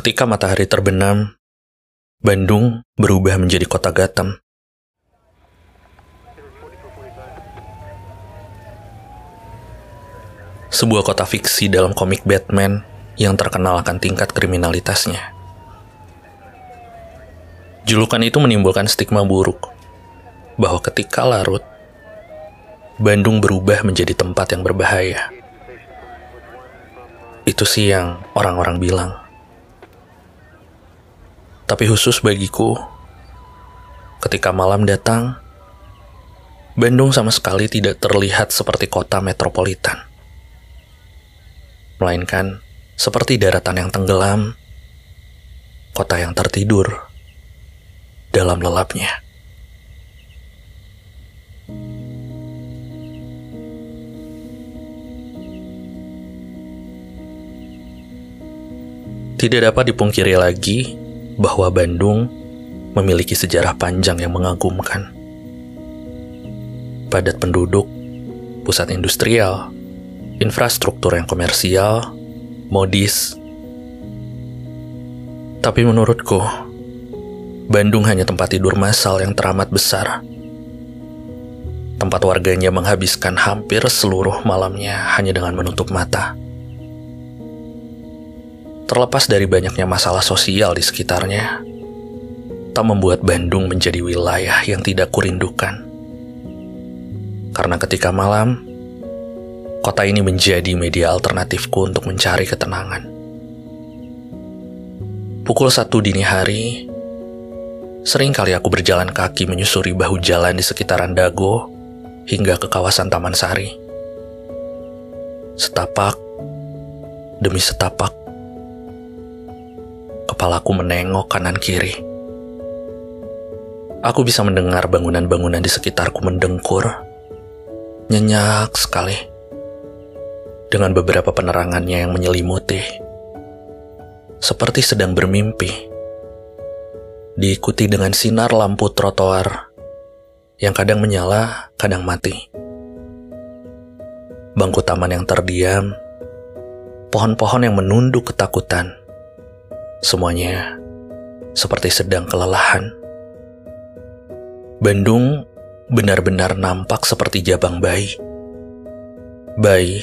Ketika matahari terbenam, Bandung berubah menjadi kota Gotham. Sebuah kota fiksi dalam komik Batman yang terkenal akan tingkat kriminalitasnya. Julukan itu menimbulkan stigma buruk bahwa ketika larut, Bandung berubah menjadi tempat yang berbahaya. Itu sih yang orang-orang bilang. Tapi khusus bagiku, ketika malam datang, Bandung sama sekali tidak terlihat seperti kota metropolitan. Melainkan seperti daratan yang tenggelam, kota yang tertidur dalam lelapnya. Tidak dapat dipungkiri lagi bahwa Bandung memiliki sejarah panjang yang mengagumkan. Padat penduduk, pusat industrial, infrastruktur yang komersial, modis. Tapi menurutku, Bandung hanya tempat tidur massal yang teramat besar. Tempat warganya menghabiskan hampir seluruh malamnya hanya dengan menutup mata. Terlepas dari banyaknya masalah sosial di sekitarnya, tak membuat Bandung menjadi wilayah yang tidak kurindukan. Karena ketika malam, kota ini menjadi media alternatifku untuk mencari ketenangan. Pukul satu dini hari, sering kali aku berjalan kaki menyusuri bahu jalan di sekitaran Dago hingga ke kawasan Taman Sari. Setapak demi setapak, kepalaku menengok kanan kiri. Aku bisa mendengar bangunan-bangunan di sekitarku mendengkur. Nyenyak sekali. Dengan beberapa penerangannya yang menyelimuti. Seperti sedang bermimpi. Diikuti dengan sinar lampu trotoar yang kadang menyala, kadang mati. Bangku taman yang terdiam, pohon-pohon yang menunduk ketakutan, Semuanya seperti sedang kelelahan. Bandung benar-benar nampak seperti jabang bayi. Bayi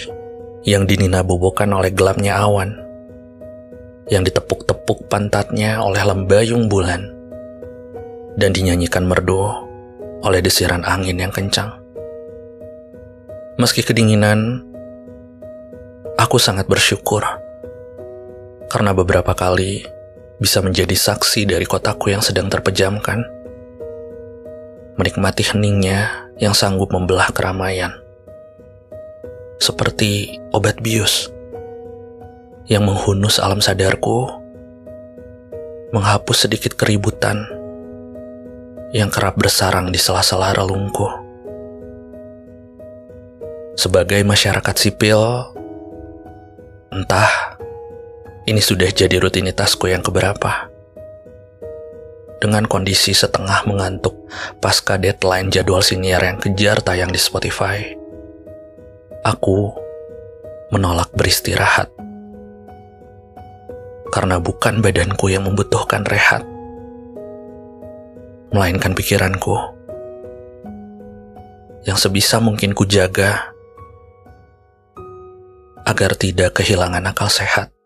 yang dininabobokan oleh gelapnya awan. Yang ditepuk-tepuk pantatnya oleh lembayung bulan. Dan dinyanyikan merdu oleh desiran angin yang kencang. Meski kedinginan, aku sangat bersyukur karena beberapa kali bisa menjadi saksi dari kotaku yang sedang terpejamkan. Menikmati heningnya yang sanggup membelah keramaian. Seperti obat bius yang menghunus alam sadarku, menghapus sedikit keributan yang kerap bersarang di sela-sela relungku. Sebagai masyarakat sipil, entah ini sudah jadi rutinitasku yang keberapa. Dengan kondisi setengah mengantuk pasca deadline jadwal siniar yang kejar tayang di Spotify, aku menolak beristirahat. Karena bukan badanku yang membutuhkan rehat, melainkan pikiranku yang sebisa mungkin ku jaga agar tidak kehilangan akal sehat.